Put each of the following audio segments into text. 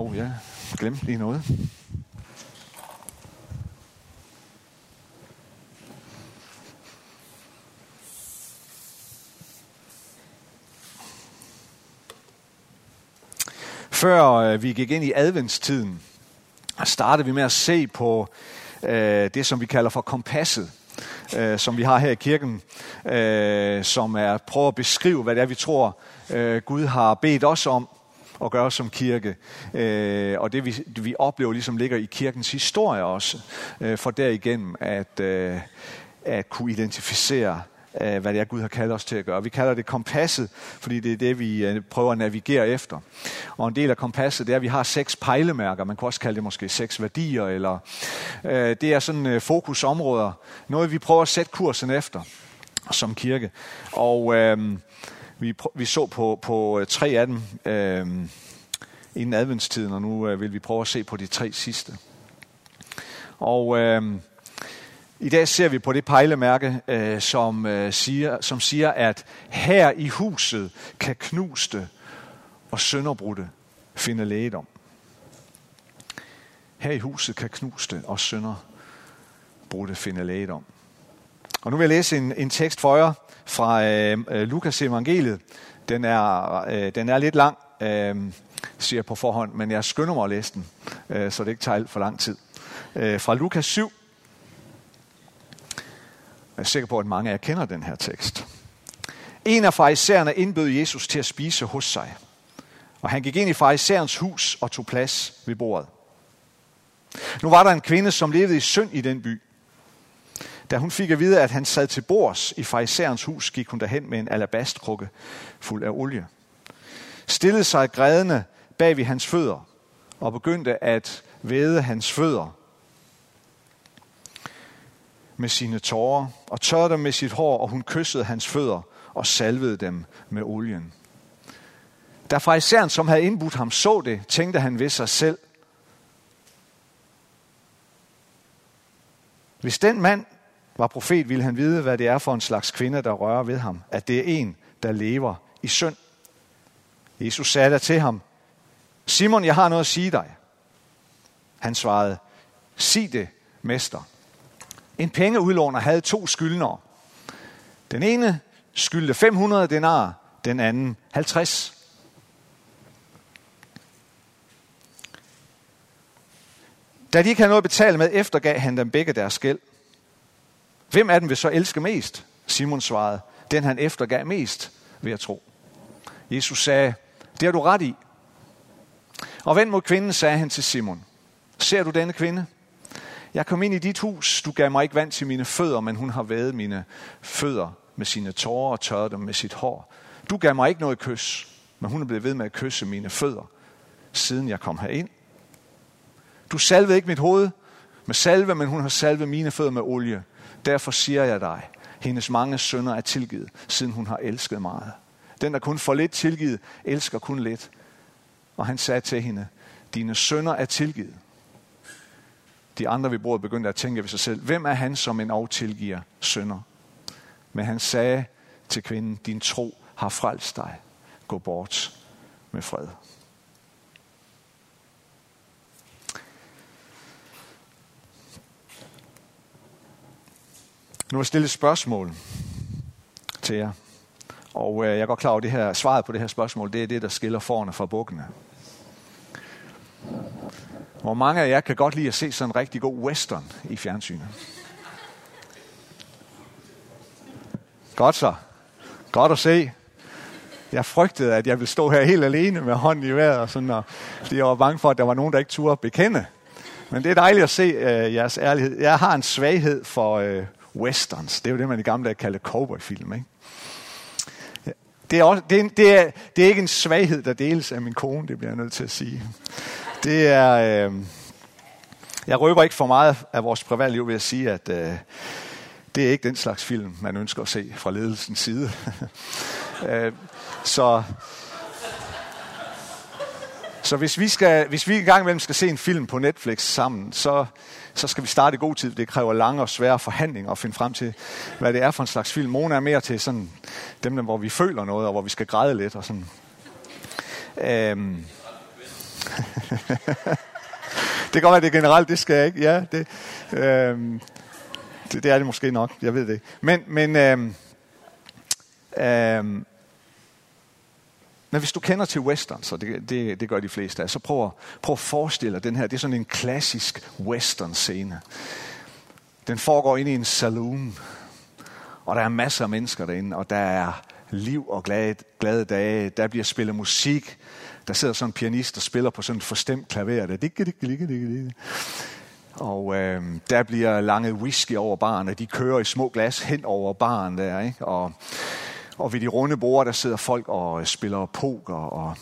Hov, jeg glemte lige noget. Før øh, vi gik ind i adventstiden, startede vi med at se på øh, det, som vi kalder for kompasset, øh, som vi har her i kirken, øh, som er at prøve at beskrive, hvad det er, vi tror, øh, Gud har bedt os om at gøre som kirke. Øh, og det vi, vi oplever ligesom ligger i kirkens historie også, øh, for derigennem at, øh, at kunne identificere øh, hvad det er, Gud har kaldt os til at gøre. Vi kalder det kompasset, fordi det er det, vi øh, prøver at navigere efter. Og en del af kompasset, det er, at vi har seks pejlemærker. Man kunne også kalde det måske seks værdier, eller øh, det er sådan øh, fokusområder. Noget, vi prøver at sætte kursen efter som kirke. Og øh, vi, vi så på, på øh, tre af dem øh, inden adventstiden, og nu øh, vil vi prøve at se på de tre sidste. Og øh, i dag ser vi på det pejlemærke, øh, som, øh, siger, som siger, at her i huset kan knuste og sønderbrudte finde lægedom. Her i huset kan knuste og sønderbrudte finde lægedom. Og nu vil jeg læse en, en tekst for jer fra øh, øh, Lukas evangeliet. Den er, øh, den er lidt lang, øh, siger jeg på forhånd, men jeg skynder mig at læse den, øh, så det ikke tager alt for lang tid. Øh, fra Lukas 7, jeg er sikker på, at mange af jer kender den her tekst. En af farisæerne indbød Jesus til at spise hos sig. Og han gik ind i farisæerens hus og tog plads ved bordet. Nu var der en kvinde, som levede i synd i den by. Da hun fik at vide, at han sad til bords i farisæerens hus, gik hun derhen med en alabastkrukke fuld af olie. Stillede sig grædende bag ved hans fødder og begyndte at væde hans fødder med sine tårer og tørrede dem med sit hår, og hun kyssede hans fødder og salvede dem med olien. Da fariseren, som havde indbudt ham, så det, tænkte han ved sig selv, Hvis den mand var profet, ville han vide, hvad det er for en slags kvinde, der rører ved ham. At det er en, der lever i synd. Jesus sagde der til ham, Simon, jeg har noget at sige dig. Han svarede, sig det, mester. En pengeudlåner havde to skyldnere. Den ene skyldte 500 denar, den anden 50. Da de ikke havde noget at betale med, eftergav han dem begge deres gæld. Hvem af dem vil så elske mest? Simon svarede, den han eftergav mest, ved at tro. Jesus sagde, det har du ret i. Og vend mod kvinden, sagde han til Simon. Ser du denne kvinde? Jeg kom ind i dit hus, du gav mig ikke vand til mine fødder, men hun har været mine fødder med sine tårer og tørret dem med sit hår. Du gav mig ikke noget kys, men hun er blevet ved med at kysse mine fødder, siden jeg kom herind. Du salvede ikke mit hoved med salve, men hun har salvet mine fødder med olie. Derfor siger jeg dig, hendes mange sønder er tilgivet, siden hun har elsket meget. Den, der kun får lidt tilgivet, elsker kun lidt. Og han sagde til hende, dine sønder er tilgivet. De andre ved bordet begyndte at tænke ved sig selv, hvem er han, som en tilgiver sønder? Men han sagde til kvinden, din tro har frelst dig. Gå bort med fred. Nu vil jeg stille et spørgsmål til jer. Og øh, jeg går klar over, at det her, svaret på det her spørgsmål, det er det, der skiller forne fra bukkene. Hvor mange af jer kan godt lide at se sådan en rigtig god western i fjernsynet? Godt så. Godt at se. Jeg frygtede, at jeg ville stå her helt alene med hånden i vejret, og sådan, og, fordi jeg var bange for, at der var nogen, der ikke turde bekende. Men det er dejligt at se øh, jeres ærlighed. Jeg har en svaghed for øh, westerns. Det er jo det, man i gamle dage kaldte cowboyfilm. Ikke? Det, er også, det, er, det, er, det er ikke en svaghed, der deles af min kone, det bliver jeg nødt til at sige. Det er... Øh, jeg røber ikke for meget af vores privatliv ved at sige, at øh, det er ikke den slags film, man ønsker at se fra ledelsens side. øh, så så hvis vi, skal, hvis vi gang imellem skal se en film på Netflix sammen, så, så skal vi starte i god tid. Det kræver lange og svære forhandlinger at finde frem til, hvad det er for en slags film. Mona er mere til sådan, dem, hvor vi føler noget, og hvor vi skal græde lidt. Og sådan. Øhm, det kan godt være, det er generelt, det skal jeg ikke. Ja, det, øhm, det, det er det måske nok, jeg ved det ikke. Men, men, øhm, øhm, men hvis du kender til western, så det, det, det gør de fleste af, så prøv at, prøv at forestille dig den her. Det er sådan en klassisk western scene. Den foregår inde i en saloon, og der er masser af mennesker derinde, og der er liv og glade, glade dage. Der bliver spillet musik. Der sidder sådan en pianist og spiller på sådan et forstemt klaver. Der. Dik, dik, dik, dik. Og øh, der bliver langet whisky over baren, og de kører i små glas hen over baren der. Ikke? Og, og ved de runde borde, der sidder folk og øh, spiller poker, og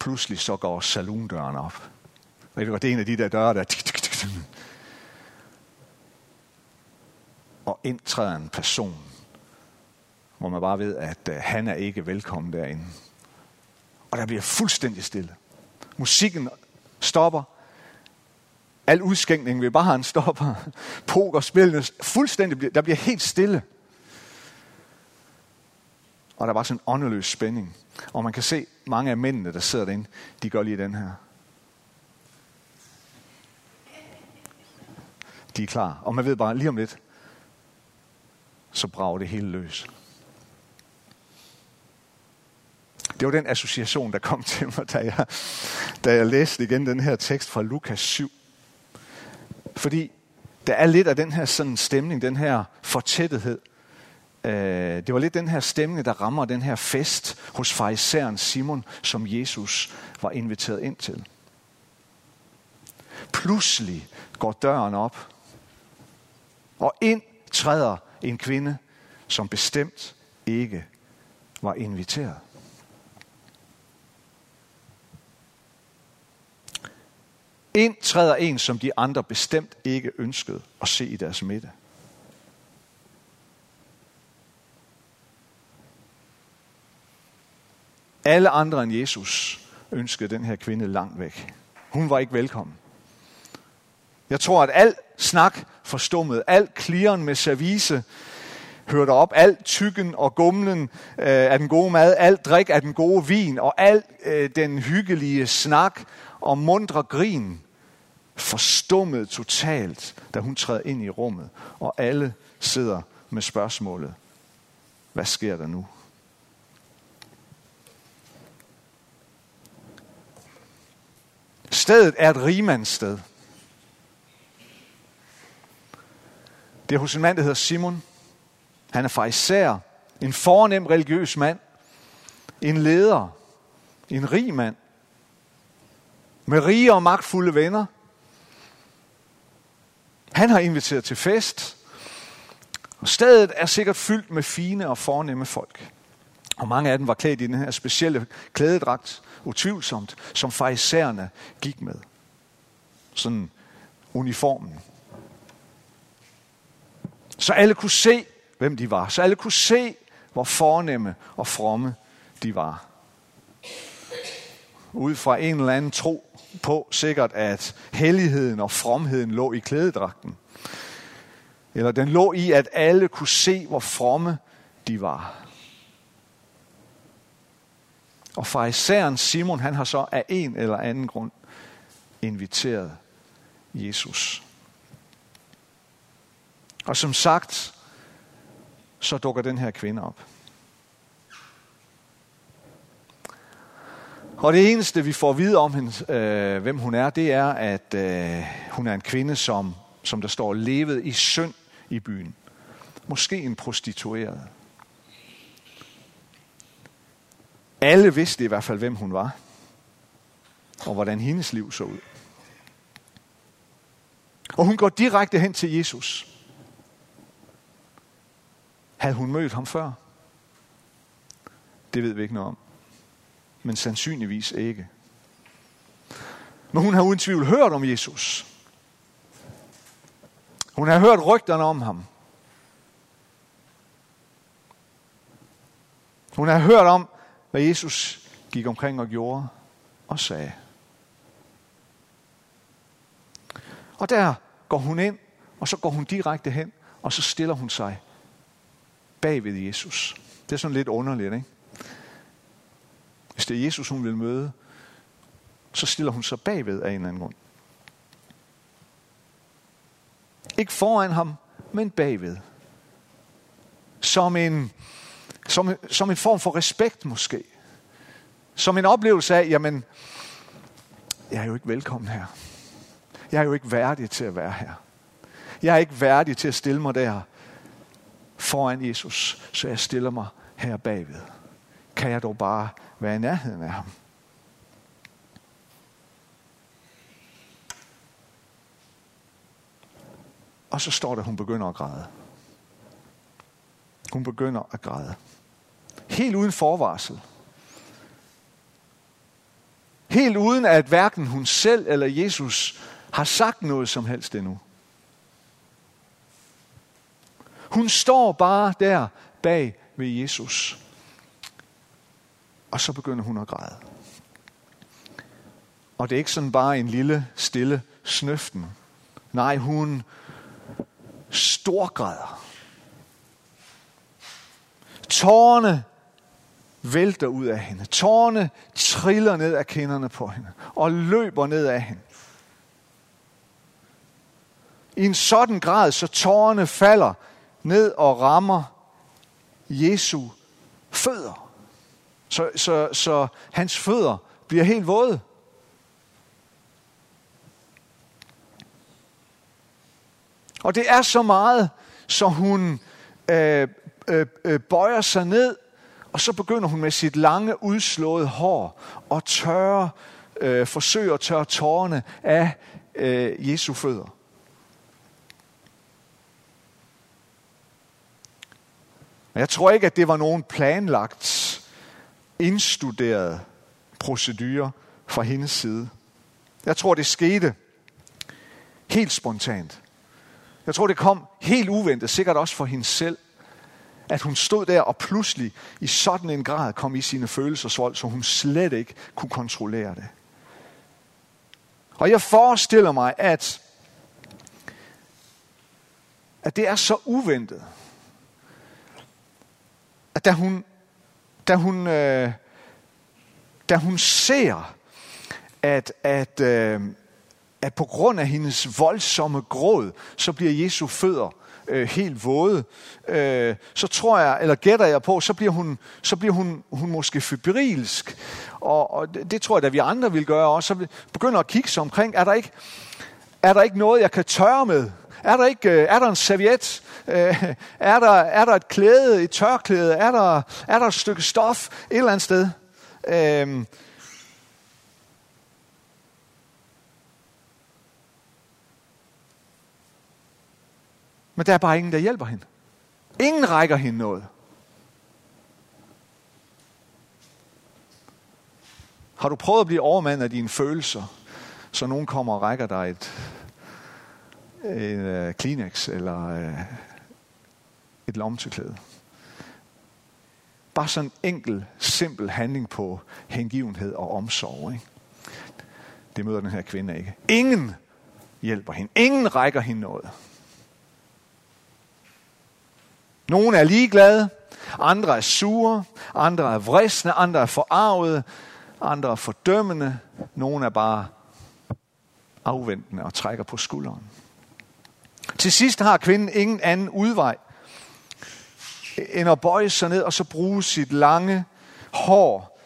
pludselig så går salondøren op. Ved du, det er en af de der døre, der... Og indtræder en person, hvor man bare ved, at øh, han er ikke velkommen derinde. Og der bliver fuldstændig stille. Musikken stopper. Al udskænkning ved baren stopper. Pokerspillene fuldstændig, der bliver helt stille. Og der var sådan en åndeløs spænding. Og man kan se mange af mændene, der sidder derinde, de gør lige den her. De er klar. Og man ved bare, lige om lidt, så brager det hele løs. Det var den association, der kom til mig, da jeg, da jeg læste igen den her tekst fra Lukas 7. Fordi der er lidt af den her sådan stemning, den her fortættethed. Øh, det var lidt den her stemning, der rammer den her fest hos farisæren Simon, som Jesus var inviteret ind til. Pludselig går døren op, og ind træder en kvinde, som bestemt ikke var inviteret. Ind træder en, som de andre bestemt ikke ønskede at se i deres midte. Alle andre end Jesus ønskede den her kvinde langt væk. Hun var ikke velkommen. Jeg tror, at al snak forstummede, al klieren med service hørte op, al tykken og gumlen øh, af den gode mad, al drik af den gode vin og al øh, den hyggelige snak og mundre grin forstummet totalt, da hun træder ind i rummet, og alle sidder med spørgsmålet, hvad sker der nu? Stedet er et rigmandssted. Det er hos en mand, der hedder Simon. Han er fariser, en fornem religiøs mand, en leder, en rig mand, med rige og magtfulde venner. Han har inviteret til fest, og stedet er sikkert fyldt med fine og fornemme folk. Og mange af dem var klædt i den her specielle klædedragt, utvivlsomt, som farisæerne gik med. Sådan uniformen. Så alle kunne se, hvem de var. Så alle kunne se, hvor fornemme og fromme de var. Ud fra en eller anden tro på sikkert, at helligheden og fromheden lå i klædedragten. Eller den lå i, at alle kunne se, hvor fromme de var. Og farisæeren Simon, han har så af en eller anden grund inviteret Jesus. Og som sagt, så dukker den her kvinde op. Og det eneste, vi får at vide om hende, øh, hvem hun er, det er, at øh, hun er en kvinde, som, som der står, levet i synd i byen. Måske en prostitueret. Alle vidste i hvert fald, hvem hun var, og hvordan hendes liv så ud. Og hun går direkte hen til Jesus. Havde hun mødt ham før? Det ved vi ikke noget om. Men sandsynligvis ikke. Men hun har uden tvivl hørt om Jesus. Hun har hørt rygterne om ham. Hun har hørt om, hvad Jesus gik omkring og gjorde og sagde. Og der går hun ind, og så går hun direkte hen, og så stiller hun sig bag ved Jesus. Det er sådan lidt underligt, ikke? Hvis det er Jesus, hun vil møde, så stiller hun sig bagved af en eller anden grund. Ikke foran ham, men bagved. Som en, som, som en form for respekt måske. Som en oplevelse af, jamen, jeg er jo ikke velkommen her. Jeg er jo ikke værdig til at være her. Jeg er ikke værdig til at stille mig der foran Jesus, så jeg stiller mig her bagved. Kan jeg dog bare være i nærheden af ham? Og så står der, at hun begynder at græde. Hun begynder at græde. Helt uden forvarsel. Helt uden at hverken hun selv eller Jesus har sagt noget som helst endnu. Hun står bare der bag ved Jesus. Og så begynder hun at græde. Og det er ikke sådan bare en lille, stille snøften. Nej, hun storgræder. Tårerne vælter ud af hende. Tårne triller ned af kinderne på hende og løber ned af hende. I en sådan grad, så tårerne falder ned og rammer Jesu fødder. Så, så, så hans fødder bliver helt våde. Og det er så meget, så hun øh, øh, øh, bøjer sig ned, og så begynder hun med sit lange, udslåede hår og tørre, øh, forsøger at tørre tårerne af øh, Jesu fødder. Men jeg tror ikke, at det var nogen planlagt, indstuderet procedure fra hendes side. Jeg tror, det skete helt spontant. Jeg tror, det kom helt uventet, sikkert også for hende selv, at hun stod der og pludselig i sådan en grad kom i sine følelsesvold, så hun slet ikke kunne kontrollere det. Og jeg forestiller mig, at, at det er så uventet, at da hun, da hun, øh, da hun ser, at, at, øh, at på grund af hendes voldsomme gråd, så bliver Jesu fødder øh, helt våde, øh, så tror jeg, eller gætter jeg på, så bliver hun, så bliver hun, hun måske febrilsk. Og, og det, det tror jeg, at vi andre vil gøre også. Så begynder at kigge sig omkring. Er der ikke, er der ikke noget, jeg kan tørre med? Er der, ikke, øh, er der en serviet? Øh, er der, er der et klæde, et tørklæde? Er der, er der et stykke stof et eller andet sted? Øh, Men der er bare ingen, der hjælper hende. Ingen rækker hende noget. Har du prøvet at blive overmandet af dine følelser, så nogen kommer og rækker dig et, en uh, Kleenex eller uh, et lommetørklæde? Bare sådan en enkel, simpel handling på hengivenhed og omsorg. Ikke? Det møder den her kvinde ikke. Ingen hjælper hende. Ingen rækker hende noget. Nogle er ligeglade, andre er sure, andre er vrisne, andre er forarvede, andre er fordømmende, nogle er bare afventende og trækker på skulderen. Til sidst har kvinden ingen anden udvej end at bøje sig ned og så bruge sit lange hår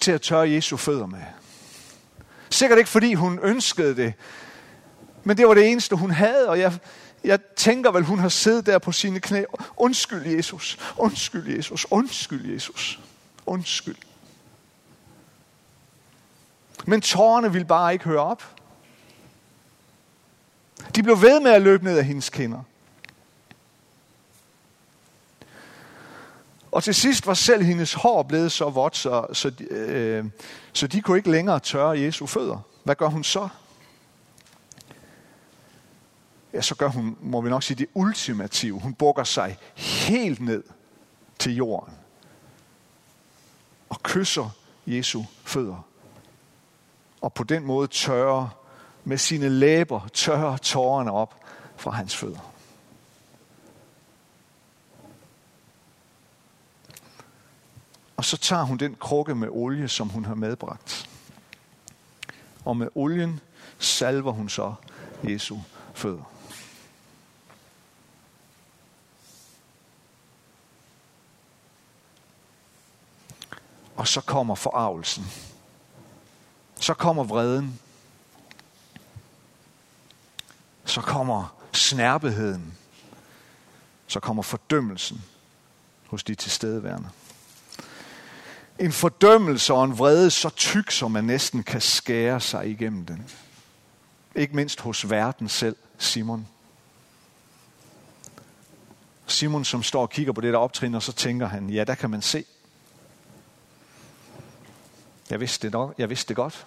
til at tørre Jesu fødder med. Sikkert ikke fordi hun ønskede det, men det var det eneste hun havde, og jeg, jeg tænker vel, hun har siddet der på sine knæ. Undskyld, Jesus. Undskyld, Jesus. Undskyld, Jesus. Undskyld. Men tårerne ville bare ikke høre op. De blev ved med at løbe ned af hendes kinder. Og til sidst var selv hendes hår blevet så vådt, så, så, øh, så de kunne ikke længere tørre Jesu fødder. Hvad gør hun så? Ja, så gør hun, må vi nok sige, det ultimative. Hun bukker sig helt ned til jorden og kysser Jesu fødder. Og på den måde tørrer med sine læber, tørrer tårerne op fra hans fødder. Og så tager hun den krukke med olie, som hun har medbragt. og med olien salver hun så Jesu fødder. Og så kommer forarvelsen. Så kommer vreden. Så kommer snærpeheden. Så kommer fordømmelsen hos de tilstedeværende. En fordømmelse og en vrede så tyk, som man næsten kan skære sig igennem den. Ikke mindst hos verden selv, Simon. Simon, som står og kigger på det der optrin, og så tænker han, ja, der kan man se. Jeg vidste det, nok. Jeg vidste det godt.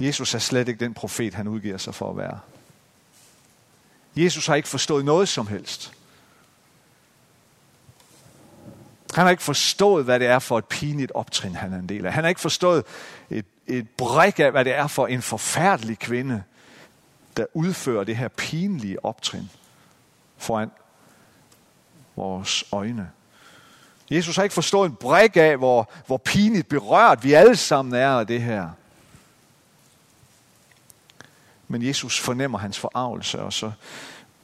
Jesus er slet ikke den profet, han udgiver sig for at være. Jesus har ikke forstået noget som helst. Han har ikke forstået, hvad det er for et pinligt optrin, han er en del af. Han har ikke forstået et, et bræk af, hvad det er for en forfærdelig kvinde, der udfører det her pinlige optrin foran vores øjne. Jesus har ikke forstået en bræk af, hvor, hvor pinligt berørt vi alle sammen er af det her. Men Jesus fornemmer hans forarvelse, og så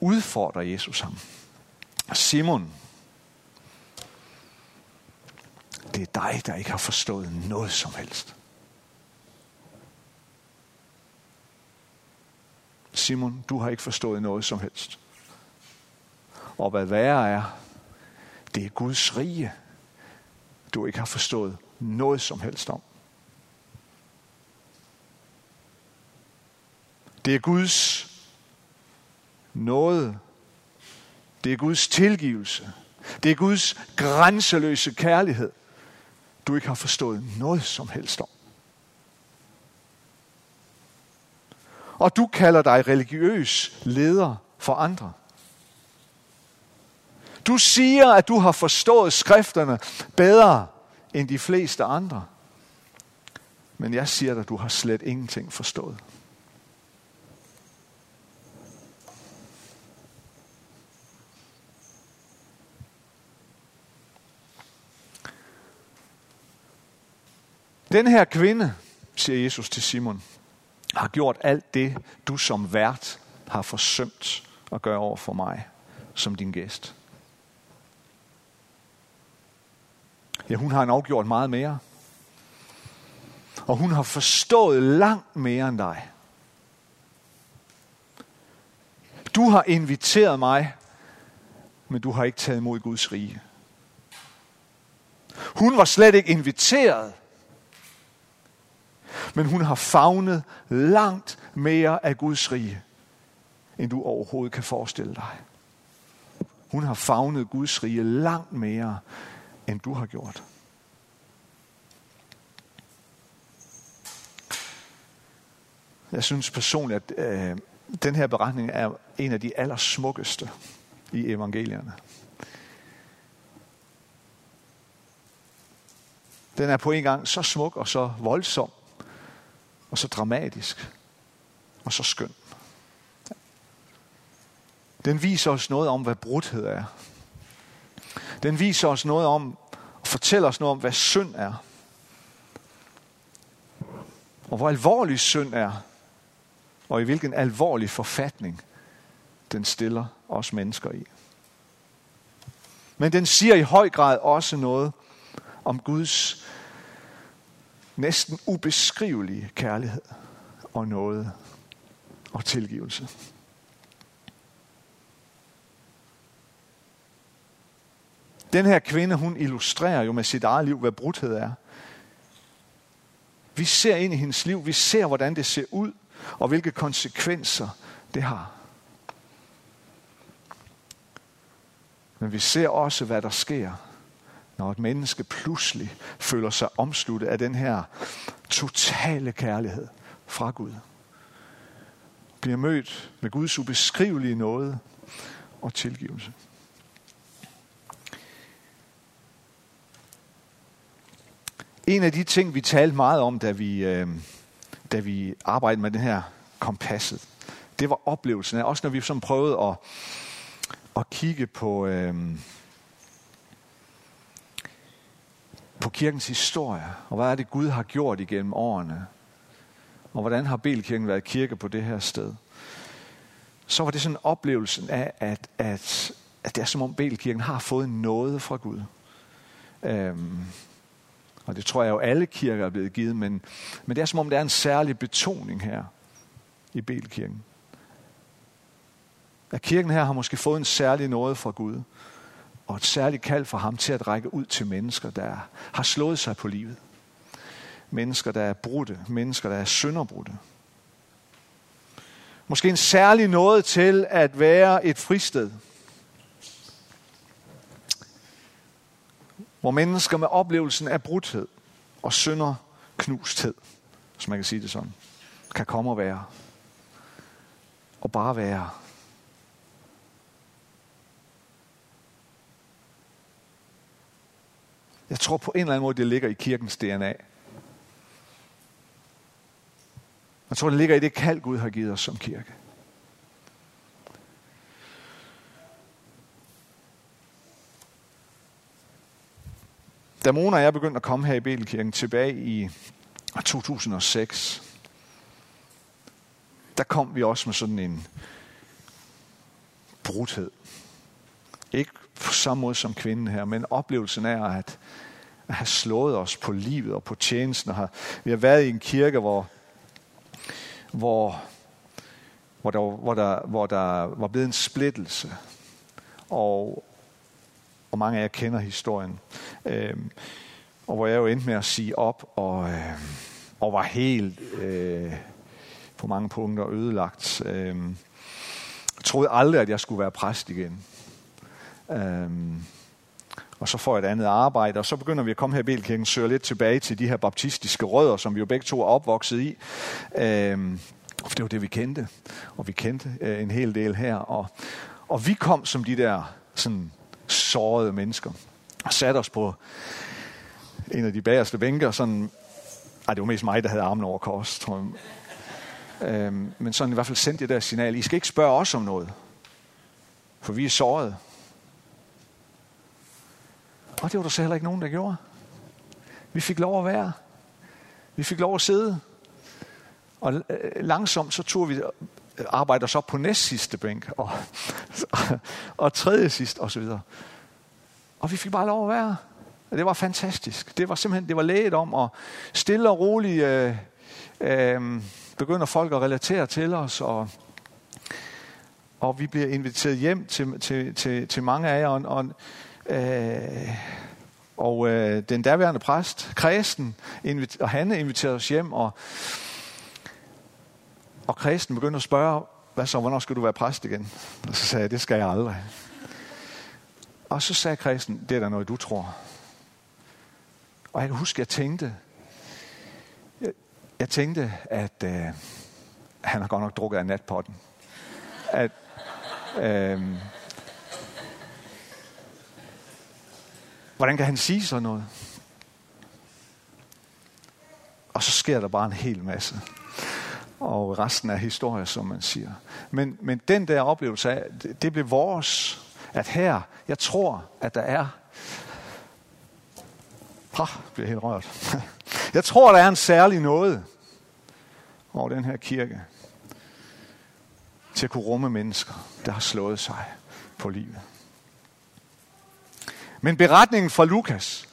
udfordrer Jesus ham. Simon, det er dig, der ikke har forstået noget som helst. Simon, du har ikke forstået noget som helst. Og hvad værre er, det er Guds rige, du ikke har forstået noget som helst om. Det er Guds nåde. Det er Guds tilgivelse. Det er Guds grænseløse kærlighed, du ikke har forstået noget som helst om. Og du kalder dig religiøs leder for andre. Du siger, at du har forstået skrifterne bedre end de fleste andre. Men jeg siger dig, at du har slet ingenting forstået. Den her kvinde, siger Jesus til Simon, har gjort alt det, du som vært har forsømt at gøre over for mig som din gæst. Ja, hun har nok gjort meget mere. Og hun har forstået langt mere end dig. Du har inviteret mig, men du har ikke taget imod Guds rige. Hun var slet ikke inviteret, men hun har fagnet langt mere af Guds rige, end du overhovedet kan forestille dig. Hun har fagnet Guds rige langt mere, end du har gjort. Jeg synes personligt, at øh, den her beretning er en af de allersmukkeste i evangelierne. Den er på en gang så smuk og så voldsom, og så dramatisk, og så skøn. Den viser os noget om, hvad brudhed er. Den viser os noget om, og fortæller os noget om, hvad synd er. Og hvor alvorlig synd er, og i hvilken alvorlig forfatning den stiller os mennesker i. Men den siger i høj grad også noget om Guds næsten ubeskrivelige kærlighed og noget og tilgivelse. Den her kvinde, hun illustrerer jo med sit eget liv, hvad brudhed er. Vi ser ind i hendes liv, vi ser, hvordan det ser ud, og hvilke konsekvenser det har. Men vi ser også, hvad der sker, når et menneske pludselig føler sig omsluttet af den her totale kærlighed fra Gud. Bliver mødt med Guds ubeskrivelige nåde og tilgivelse. En af de ting, vi talte meget om, da vi, øh, da vi arbejdede med den her kompasset, det var oplevelsen af, også når vi sådan prøvede at, at kigge på, øh, på kirkens historie, og hvad er det, Gud har gjort igennem årene, og hvordan har Belkirken været kirke på det her sted, så var det sådan en oplevelse af, at, at, at det er som om Belkirken har fået noget fra Gud. Øhm, og det tror jeg jo alle kirker er blevet givet, men, men det er som om der er en særlig betoning her i Belkirken. At kirken her har måske fået en særlig noget fra Gud, og et særligt kald fra ham til at række ud til mennesker, der har slået sig på livet. Mennesker, der er brudte. Mennesker, der er synderbrudte. Måske en særlig noget til at være et fristed. Hvor mennesker med oplevelsen af brudhed og synder knusthed, hvis man kan sige det sådan, kan komme og være. Og bare være. Jeg tror på en eller anden måde, det ligger i kirkens DNA. Jeg tror, det ligger i det kald, Gud har givet os som kirke. Da Mona og jeg begyndte at komme her i Belkirken tilbage i 2006, der kom vi også med sådan en brudhed. Ikke på samme måde som kvinden her, men oplevelsen af at, at have slået os på livet og på tjenesten. Og har, vi har været i en kirke, hvor, hvor, hvor, der, hvor, der, hvor der var blevet en splittelse. Og, og mange af jer kender historien. Øh, og hvor jeg jo endte med at sige op, og, øh, og var helt øh, på mange punkter ødelagt. Øh, troede aldrig, at jeg skulle være præst igen. Øh, og så får jeg et andet arbejde, og så begynder vi at komme her i Belkirken, søger lidt tilbage til de her baptistiske rødder, som vi jo begge to er opvokset i. Øh, for det var det, vi kendte. Og vi kendte øh, en hel del her. Og, og vi kom som de der sådan sårede mennesker, og satte os på en af de bagerste bænker, sådan, ej, det var mest mig, der havde armen over kors, tror jeg. Øhm, men sådan i hvert fald sendte jeg der signal, I skal ikke spørge os om noget, for vi er såret. Og det var der så heller ikke nogen, der gjorde. Vi fik lov at være. Vi fik lov at sidde. Og øh, langsomt så tog vi øh, arbejder os op på næst sidste bænk, og, og tredje sidst, og så videre. Og vi fik bare lov at være. Og det var fantastisk. Det var simpelthen, det var læget om, og stille og roligt øh, øh, begynder folk at relatere til os, og, og vi bliver inviteret hjem til, til, til, til mange af jer, og, og Øh, og øh, den daværende præst, Kristen, invit- og han inviterede os hjem, og, og Kristen begyndte at spørge, hvad så, hvornår skal du være præst igen? Og så sagde jeg, det skal jeg aldrig. Og så sagde Kristen, det er da noget, du tror. Og jeg kan huske, jeg tænkte, jeg, jeg tænkte, at øh, han har godt nok drukket af natpotten. At, øh, Hvordan kan han sige sådan noget? Og så sker der bare en hel masse. Og resten er historie, som man siger. Men, men den der oplevelse af, det, det blev vores, at her, jeg tror, at der er, ha, bliver helt rørt. Jeg tror, der er en særlig noget over den her kirke til at kunne rumme mennesker, der har slået sig på livet. Men beretningen fra Lukas,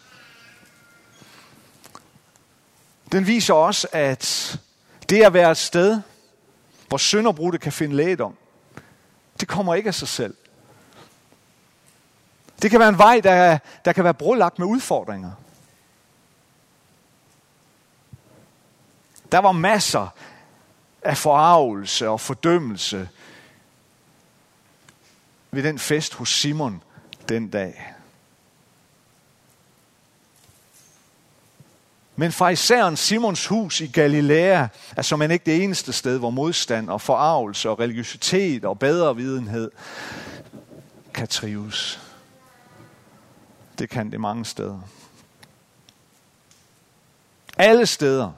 den viser også, at det at være et sted, hvor synderbrudte kan finde lægedom, det kommer ikke af sig selv. Det kan være en vej, der, der kan være brolagt med udfordringer. Der var masser af forarvelse og fordømmelse ved den fest hos Simon den dag. Men fra især Simons hus i Galilea er som man ikke det eneste sted, hvor modstand og forarvelse og religiøsitet og bedre videnhed kan trives. Det kan det mange steder. Alle steder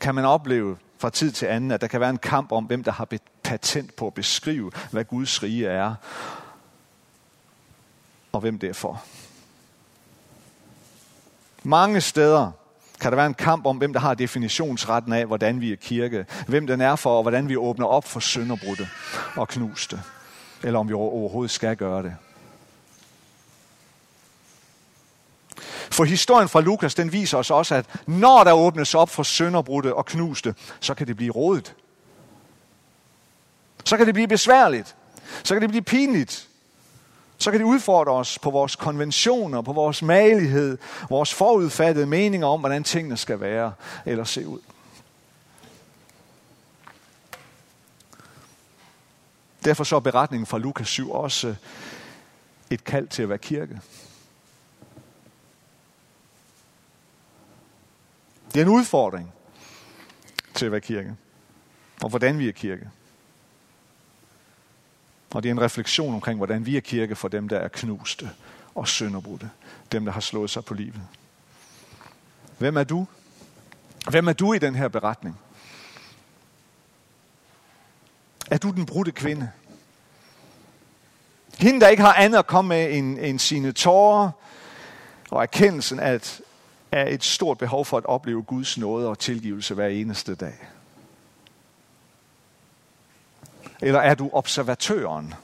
kan man opleve fra tid til anden, at der kan være en kamp om, hvem der har patent på at beskrive, hvad Guds rige er, og hvem det er for. Mange steder kan der være en kamp om, hvem der har definitionsretten af, hvordan vi er kirke, hvem den er for, og hvordan vi åbner op for sønderbrudte og knuste, eller om vi overhovedet skal gøre det. For historien fra Lukas, den viser os også, at når der åbnes op for sønderbrudte og knuste, så kan det blive rådet. Så kan det blive besværligt. Så kan det blive pinligt. Så kan det udfordre os på vores konventioner, på vores malighed, vores forudfattede meninger om, hvordan tingene skal være eller se ud. Derfor så er beretningen fra Lukas 7 også et kald til at være kirke. Det er en udfordring til at være kirke. Og hvordan vi er kirke. Og det er en refleksion omkring, hvordan vi er kirke for dem, der er knuste og sønderbrudte. Dem, der har slået sig på livet. Hvem er du? Hvem er du i den her beretning? Er du den brudte kvinde? Hende, der ikke har andet at komme med end, end sine tårer og erkendelsen at, er et stort behov for at opleve Guds nåde og tilgivelse hver eneste dag. Eller er du observatøren?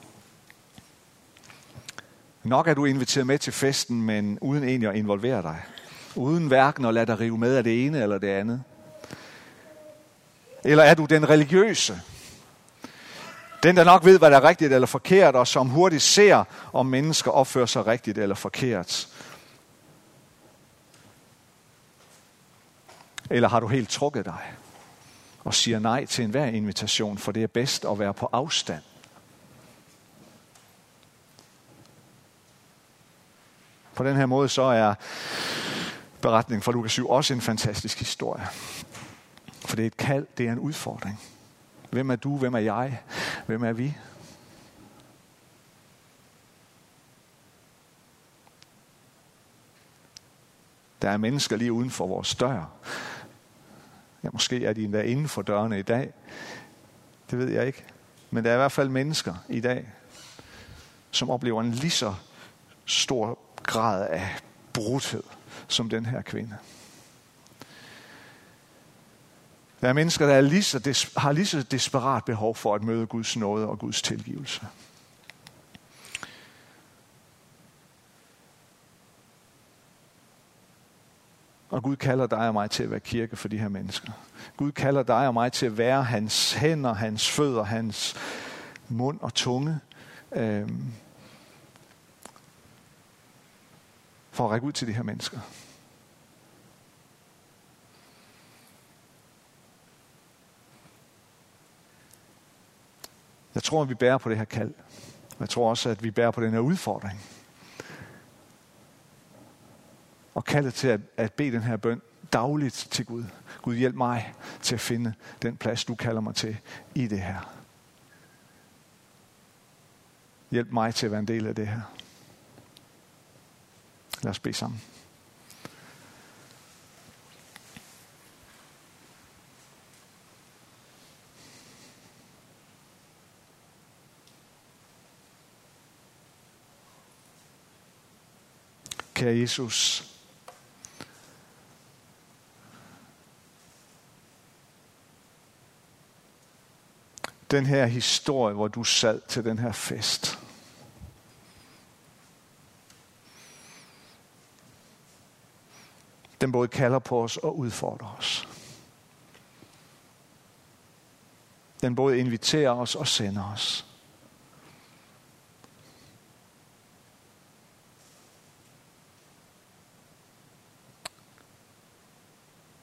Nok er du inviteret med til festen, men uden egentlig at involvere dig. Uden hverken at lade dig rive med af det ene eller det andet. Eller er du den religiøse? Den, der nok ved, hvad der er rigtigt eller forkert, og som hurtigt ser, om mennesker opfører sig rigtigt eller forkert. Eller har du helt trukket dig? og siger nej til enhver invitation, for det er bedst at være på afstand. På den her måde så er beretningen fra Lukas 7 også en fantastisk historie. For det er et kald, det er en udfordring. Hvem er du? Hvem er jeg? Hvem er vi? Der er mennesker lige uden for vores dør, Ja, måske er de endda inden for dørene i dag. Det ved jeg ikke. Men der er i hvert fald mennesker i dag, som oplever en lige så stor grad af brudhed som den her kvinde. Der er mennesker, der er lige så har lige så desperat behov for at møde Guds nåde og Guds tilgivelse. Og Gud kalder dig og mig til at være kirke for de her mennesker. Gud kalder dig og mig til at være hans hænder, hans fødder, hans mund og tunge. Øhm, for at række ud til de her mennesker. Jeg tror, at vi bærer på det her kald. Jeg tror også, at vi bærer på den her udfordring og kaldet til at, at bede den her bøn dagligt til Gud. Gud hjælp mig til at finde den plads, du kalder mig til i det her. Hjælp mig til at være en del af det her. Lad os bede sammen. Kære Jesus, den her historie, hvor du sad til den her fest. Den både kalder på os og udfordrer os. Den både inviterer os og sender os.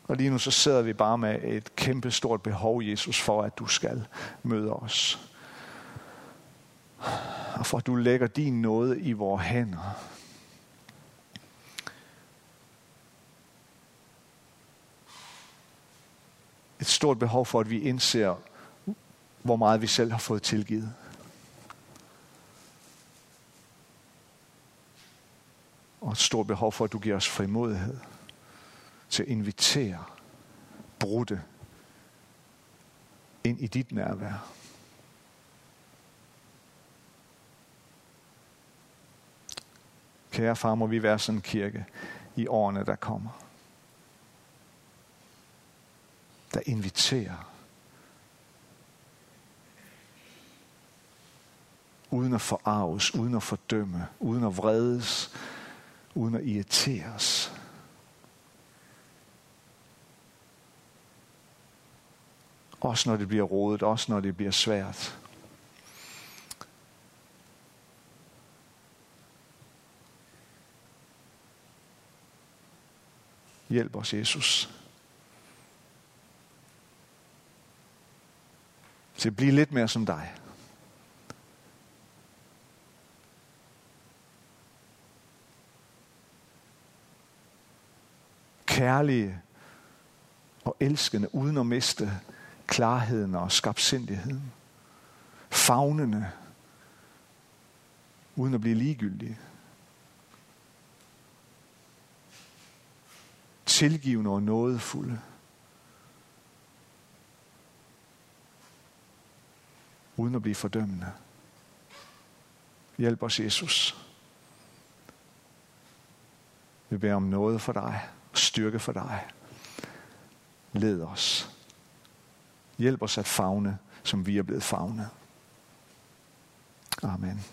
Og lige nu så sidder vi bare med et kæmpe stort behov, Jesus, for at du skal møde os. Og for at du lægger din nåde i vores hænder. Et stort behov for, at vi indser, hvor meget vi selv har fået tilgivet. Og et stort behov for, at du giver os frimodighed til at invitere brudte ind i dit nærvær. Kære far, må vi være sådan en kirke. i årene, der kommer. Der inviterer. Uden at forarves, uden at fordømme, uden at vredes, uden at irriteres. Også når det bliver rodet, også når det bliver svært. Hjælp os, Jesus. Til at blive lidt mere som dig. Kærlige og elskende, uden at miste klarheden og skabsindigheden. Fagnende, uden at blive ligegyldige. Tilgivende og nådefulde. Uden at blive fordømmende. Hjælp os, Jesus. Vi beder om noget for dig, styrke for dig. Led os. Hjælp os at fagne, som vi er blevet fagnet. Amen.